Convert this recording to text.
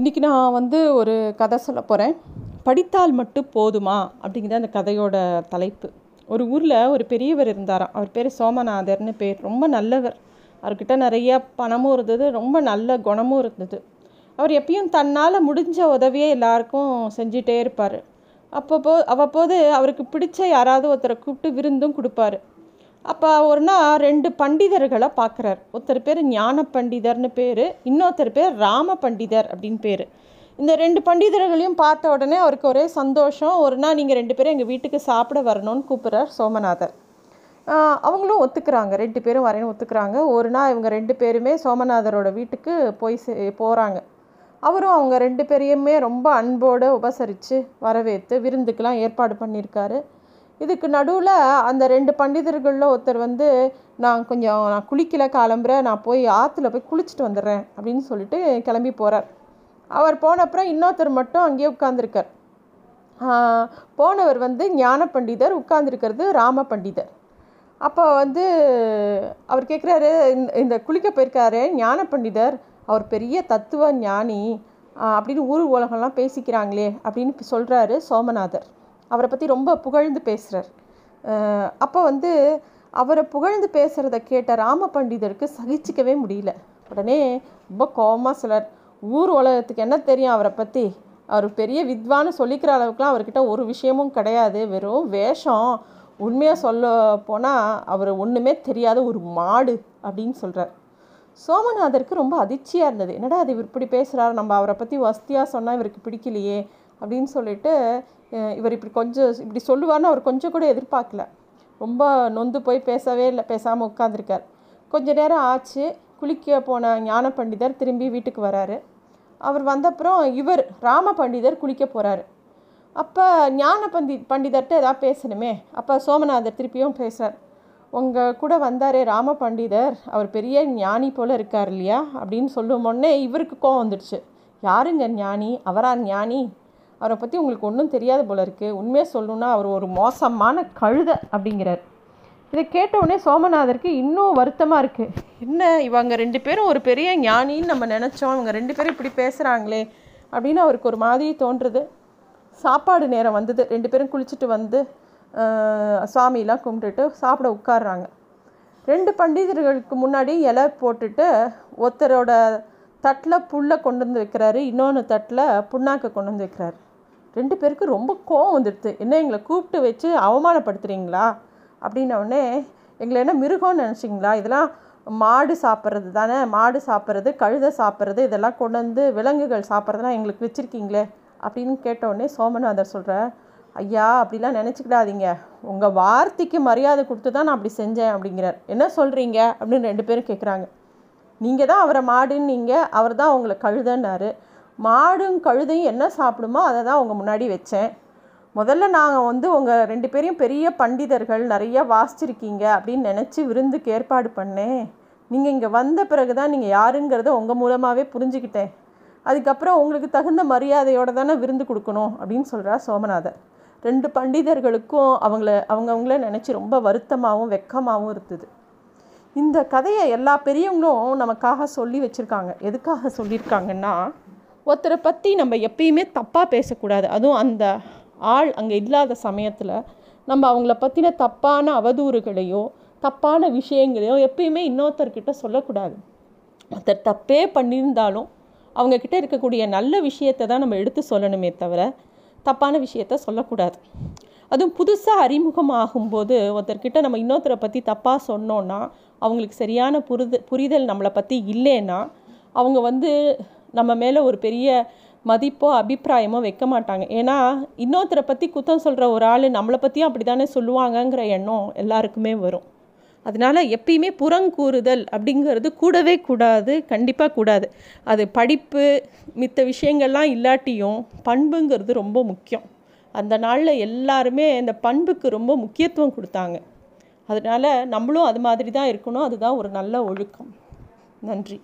இன்றைக்கி நான் வந்து ஒரு கதை சொல்ல போகிறேன் படித்தால் மட்டும் போதுமா? அப்படிங்கிற அந்த கதையோட தலைப்பு. ஒரு ஊரில் ஒரு பெரியவர் இருந்தாராம். அவர் பேர் சோமநாதர்னு பேர். ரொம்ப நல்லவர். அவர்கிட்ட நிறைய பணமும் இருந்தது. ரொம்ப நல்ல குணமும் இருந்தது. அவர் எப்பயும் தன்னால் முடிஞ்ச உதவியே எல்லாருக்கும் செஞ்சிட்டே இருப்பார். அப்பப்போ அவ்வப்போது அவருக்கு பிடிச்ச யாராவது ஒருத்தரை கூப்பிட்டு விருந்தும் கொடுப்பாரு. அப்போ ஒரு நாள் ரெண்டு பண்டிதர்களை பார்க்குறார் ஒருத்தர் பேர் ஞான பண்டிதர்னு பேர் இன்னொருத்தர் பேர் ராம பண்டிதர் அப்படின்னு பேர். இந்த ரெண்டு பண்டிதர்களையும் பார்த்த உடனே அவருக்கு ஒரே சந்தோஷம். ஒரு நாள் நீங்கள் ரெண்டு பேரும் எங்கள் வீட்டுக்கு சாப்பிட வரணும்னு கூப்பிட்றார் சோமநாதர். அவங்களும் ஒத்துக்கிறாங்க. ரெண்டு பேரும் வரேன்னு ஒத்துக்கிறாங்க. ஒரு நாள் இவங்க ரெண்டு பேருமே சோமநாதரோட வீட்டுக்கு போய் போகிறாங்க அவரும் அவங்க ரெண்டு பேரையுமே ரொம்ப அன்போடு உபசரித்து வரவேற்று விருந்துக்கெலாம் ஏற்பாடு பண்ணியிருக்காரு. இதுக்கு நடுவில் அந்த ரெண்டு பண்டிதர்களில் ஒருத்தர் வந்து நான் கொஞ்சம் நான் குளிக்கல கிளம்புற நான் போய் ஆற்றுல போய் குளிச்சுட்டு வந்துடுறேன் அப்படின்னு சொல்லிட்டு கிளம்பி போகிறார் அவர் போன அப்புறம் இன்னொருத்தர் மட்டும் அங்கேயே உட்காந்துருக்கார் போனவர் வந்து ஞான பண்டிதர் உட்கார்ந்துருக்கிறது ராம பண்டிதர். அப்போ வந்து அவர் கேட்குறாரு இந்த குளிக்க போயிருக்காரு ஞான பண்டிதர் அவர் பெரிய தத்துவ ஞானி அப்படின்னு ஊர் உலகம்லாம் பேசிக்கிறாங்களே அப்படின்னு சொல்கிறாரு சோமநாதர். அவரை பற்றி ரொம்ப புகழ்ந்து பேசுகிறார் அப்போ வந்து அவரை புகழ்ந்து பேசுகிறத கேட்ட ராம பண்டிதருக்கு சகிச்சிக்கவே முடியல. உடனே ரொம்ப கோபமாக சிலர் ஊர் உலகத்துக்கு என்ன தெரியும் அவரை பற்றி அவர் பெரிய வித்வான்னு சொல்லிக்கிற அளவுக்குலாம் அவர்கிட்ட ஒரு விஷயமும் கிடையாது. வெறும் வேஷம். உண்மையாக சொல்ல போனால் அவர் ஒன்றுமே தெரியாத ஒரு மாடு அப்படின்னு சொல்கிறார் சோமநாதருக்கு ரொம்ப அதிர்ச்சியாக இருந்தது. என்னடா அது இவர் இப்படி பேசுகிறார் நம்ம அவரை பற்றி வசதியாக சொன்னால் இவருக்கு பிடிக்கலையே. அப்படின்னு சொல்லிட்டு இவர் இப்படி கொஞ்சம் இப்படி சொல்லுவார்னு அவர் கொஞ்சம் கூட எதிர்பார்க்கல. ரொம்ப நொந்து போய் பேசவே இல்லை பேசாமல் உட்காந்துருக்கார் கொஞ்ச நேரம் ஆச்சு குளிக்க போன ஞான பண்டிதர் திரும்பி வீட்டுக்கு வராரு. அவர் வந்தப்புறம் இவர் ராம பண்டிதர் குளிக்க போகிறாரு அப்போ ஞான பண்டி பண்டிதர்கிட்ட எதாவது பேசணுமே? அப்போ சோமநாதர் திருப்பியும் பேசுகிறார் உங்கள் கூட வந்தாரே ராம பண்டிதர் அவர் பெரிய ஞானி போல் இருக்கார் இல்லையா? அப்படின்னு சொல்லும் உடனே இவருக்கு கோவம் வந்துடுச்சு. யாருங்க ஞானி? அவரா ஞானி? அவரை பற்றி உங்களுக்கு ஒன்றும் தெரியாது போல இருக்குது உண்மையாக சொல்லணுன்னா அவர் ஒரு மோசமான கழுதை அப்படிங்கிறார். இதை கேட்டவுடனே சோமநாதருக்கு இன்னும் வருத்தமாக இருக்குது என்ன இவங்க ரெண்டு பேரும் ஒரு பெரிய ஞானின்னு நம்ம நினச்சோம். இவங்க ரெண்டு பேரும் இப்படி பேசுகிறாங்களே அப்படின்னு அவருக்கு ஒரு மாதிரி தோன்றுறது சாப்பாடு நேரம் வந்தது. ரெண்டு பேரும் குளிச்சுட்டு வந்து சாமியெலாம் கும்பிட்டுட்டு சாப்பிட உட்காடுறாங்க ரெண்டு பண்டிதர்களுக்கு முன்னாடி இலை போட்டுட்டு ஒருத்தரோட தட்டில் புல்லை கொண்டு வந்து வைக்கிறாரு. இன்னொன்று தட்டில் புண்ணாக்கை கொண்டு வந்து வைக்கிறாரு. ரெண்டு பேருக்கு ரொம்ப கோவம் வந்துடுது. என்ன எங்களை கூப்பிட்டு வச்சு அவமானப்படுத்துகிறீங்களா அப்படின்னோடனே எங்களை என்ன மிருகம்னு நினச்சிங்களா? இதெல்லாம் மாடு சாப்பிட்றது தானே? மாடு சாப்பிட்றது கழுதை சாப்பிட்றது இதெல்லாம் கொண்டு வந்து விலங்குகள் சாப்பிட்றதுலாம் எங்களுக்கு வச்சுருக்கீங்களே? அப்படின்னு கேட்டவுடனே சோமநாதர் சொல்கிற ஐயா அப்படிலாம் நினச்சிக்கிடாதீங்க. உங்கள் வார்த்தைக்கு மரியாதை கொடுத்து தான் நான் அப்படி செஞ்சேன் அப்படிங்கிறார். என்ன சொல்கிறீங்க அப்படின்னு ரெண்டு பேரும் கேட்குறாங்க நீங்கள் தான் அவரை மாடுன்னு நீங்கள் அவர் தான் உங்களை கழுதன்னாரு. மாடும் கழுதையும் என்ன சாப்பிடுமோ அதை தான் உங்கள் முன்னாடி வச்சேன். முதல்ல நாங்கள் வந்து உங்கள் ரெண்டு பேரையும் பெரிய பண்டிதர்கள் நிறைய வாசிச்சிருக்கீங்க அப்படின்னு நினச்சி விருந்துக்கு ஏற்பாடு பண்ணேன். நீங்கள் இங்கே வந்த பிறகு தான் நீங்கள் யாருங்கிறத உங்கள் மூலமாகவே புரிஞ்சுக்கிட்டேன். அதுக்கப்புறம் உங்களுக்கு தகுந்த மரியாதையோடு தானே விருந்து கொடுக்கணும் அப்படின்னு சொல்கிறார் சோமநாதர். ரெண்டு பண்டிதர்களுக்கும் அவங்கள அவங்கவுங்கள நினச்சி ரொம்ப வருத்தமாகவும் வெக்கமாகவும் இருந்தது. இந்த கதையை எல்லா பெரியவங்களும் நமக்காக சொல்லி வச்சுருக்காங்க. எதுக்காக சொல்லியிருக்காங்கன்னா ஒருத்தரை பற்றி நம்ம எப்பயுமே தப்பாக பேசக்கூடாது. அதுவும் அந்த ஆள் அங்கே இல்லாத சமயத்தில் நம்ம அவங்கள பற்றின தப்பான அவதூறுகளையோ தப்பான விஷயங்களையோ எப்பயுமே இன்னொருத்தர்கிட்ட சொல்லக்கூடாது. ஒருத்தர் தப்பே பண்ணியிருந்தாலும் அவங்கக்கிட்ட இருக்கக்கூடிய நல்ல விஷயத்தை தான் நம்ம எடுத்து சொல்லணுமே தவிர தப்பான விஷயத்த சொல்லக்கூடாது. அதுவும் புதுசாக அறிமுகம் ஆகும்போது ஒருத்தர்கிட்ட நம்ம இன்னொருத்தரை பற்றி தப்பாக சொன்னோன்னா அவங்களுக்கு சரியான புரிது புரிதல் நம்மளை பற்றி இல்லைன்னா அவங்க வந்து நம்ம மேலே ஒரு பெரிய மதிப்போ அபிப்பிராயமோ வைக்க மாட்டாங்க. ஏன்னா இன்னொருத்தரை பற்றி குத்தம் சொல்கிற ஒரு ஆள் நம்மளை பற்றியும் அப்படி தானே சொல்லுவாங்கங்கிற எண்ணம் எல்லாருக்குமே வரும். அதனால் எப்பயுமே புறங்கூறுதல் அப்படிங்கிறது கூடவே கூடாது கண்டிப்பாக கூடாது. அது படிப்பு மித்த விஷயங்கள்லாம் இல்லாட்டியும் பண்புங்கிறது ரொம்ப முக்கியம். அந்த நாளில் எல்லாருமே இந்த பண்புக்கு ரொம்ப முக்கியத்துவம் கொடுத்தாங்க. அதனால் நம்மளும் அது மாதிரி தான் இருக்கணும். அதுதான் ஒரு நல்ல ஒழுக்கம். நன்றி.